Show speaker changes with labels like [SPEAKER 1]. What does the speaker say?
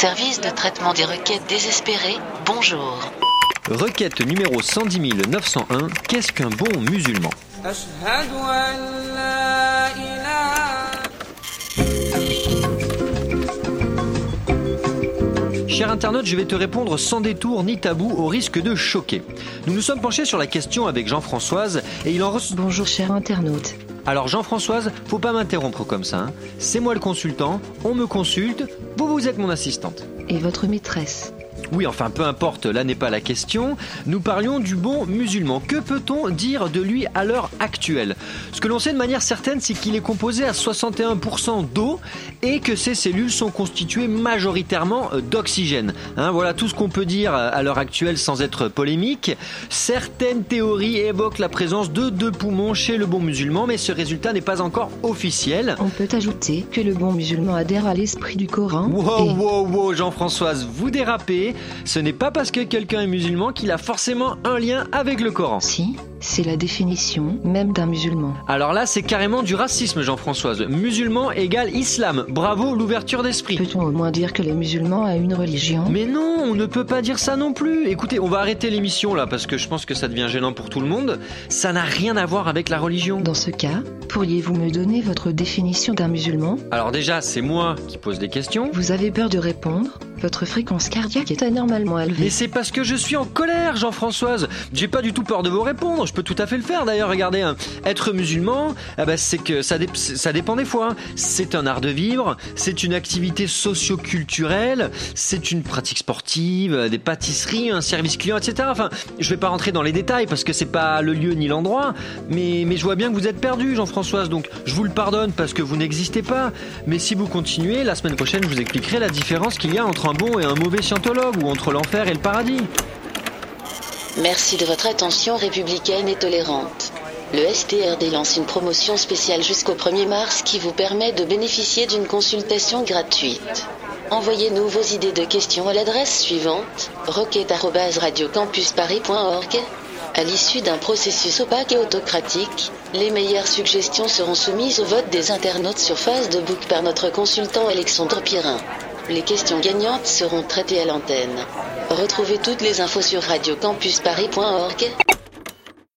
[SPEAKER 1] Service de traitement des requêtes désespérées, bonjour.
[SPEAKER 2] Requête numéro 110 901, qu'est-ce qu'un bon musulman? Cher internaute, je vais te répondre sans détour ni tabou au risque de choquer. Nous nous sommes penchés sur la question avec Jean-Françoise et il en reçoit...
[SPEAKER 3] Bonjour cher internaute.
[SPEAKER 2] Alors Jean-Françoise, faut pas m'interrompre comme ça. hein. C'est moi le consultant, on me consulte, vous vous êtes mon assistante.
[SPEAKER 3] Et votre maîtresse?
[SPEAKER 2] Oui, enfin peu importe, là n'est pas la question. Nous parlions du bon musulman. Que peut-on dire de lui à l'heure actuelle? Ce que l'on sait de manière certaine, c'est qu'il est composé à 61% d'eau et que ses cellules sont constituées majoritairement d'oxygène. Hein, voilà tout ce qu'on peut dire à l'heure actuelle sans être polémique. Certaines théories évoquent la présence de deux poumons chez le bon musulman, mais ce résultat n'est pas encore officiel.
[SPEAKER 3] On peut ajouter que le bon musulman adhère à l'esprit du Coran.
[SPEAKER 2] Wow,
[SPEAKER 3] et
[SPEAKER 2] wow, wow, Jean-Françoise, vous dérapez. Ce n'est pas parce que quelqu'un est musulman qu'il a forcément un lien avec le Coran.
[SPEAKER 3] Si, c'est la définition même d'un musulman.
[SPEAKER 2] Alors là, c'est carrément du racisme, Jean-Françoise. Musulman égale islam. Bravo, l'ouverture d'esprit.
[SPEAKER 3] Peut-on au moins dire que les musulmans a une religion?
[SPEAKER 2] Mais non, on ne peut pas dire ça non plus. Écoutez, on va arrêter l'émission là parce que je pense que ça devient gênant pour tout le monde. Ça n'a rien à voir avec la religion.
[SPEAKER 3] Dans ce cas, pourriez-vous me donner votre définition d'un musulman?
[SPEAKER 2] Alors déjà, c'est moi qui pose des questions.
[SPEAKER 3] Vous avez peur de répondre? Votre fréquence cardiaque est anormalement élevée.
[SPEAKER 2] Mais c'est parce que je suis en colère, Jean-Françoise. J'ai pas du tout peur de vous répondre. Je peux tout à fait le faire. D'ailleurs, regardez, hein. être musulman, ah bah, c'est que ça, ça dépend des fois. hein. C'est un art de vivre, c'est une activité socio-culturelle, c'est une pratique sportive, des pâtisseries, un service client, etc. Enfin, je vais pas rentrer dans les détails parce que c'est pas le lieu ni l'endroit. Mais, mais je vois bien que vous êtes perdu, Jean-Françoise. Donc, je vous le pardonne parce que vous n'existez pas. Mais si vous continuez, la semaine prochaine, je vous expliquerai la différence qu'il y a entre un bon et un mauvais scientologue ou entre l'enfer et le paradis.
[SPEAKER 1] Merci de votre attention républicaine et tolérante. Le STRD lance une promotion spéciale jusqu'au 1er mars qui vous permet de bénéficier d'une consultation gratuite. Envoyez-nous vos idées de questions à l'adresse suivante roquette@radiocampusparis.org. À l'issue d'un processus opaque et autocratique, les meilleures suggestions seront soumises au vote des internautes sur phase de book par notre consultant Alexandre Pirin. Les questions gagnantes seront traitées à l'antenne. Retrouvez toutes les infos sur radiocampusparis.org.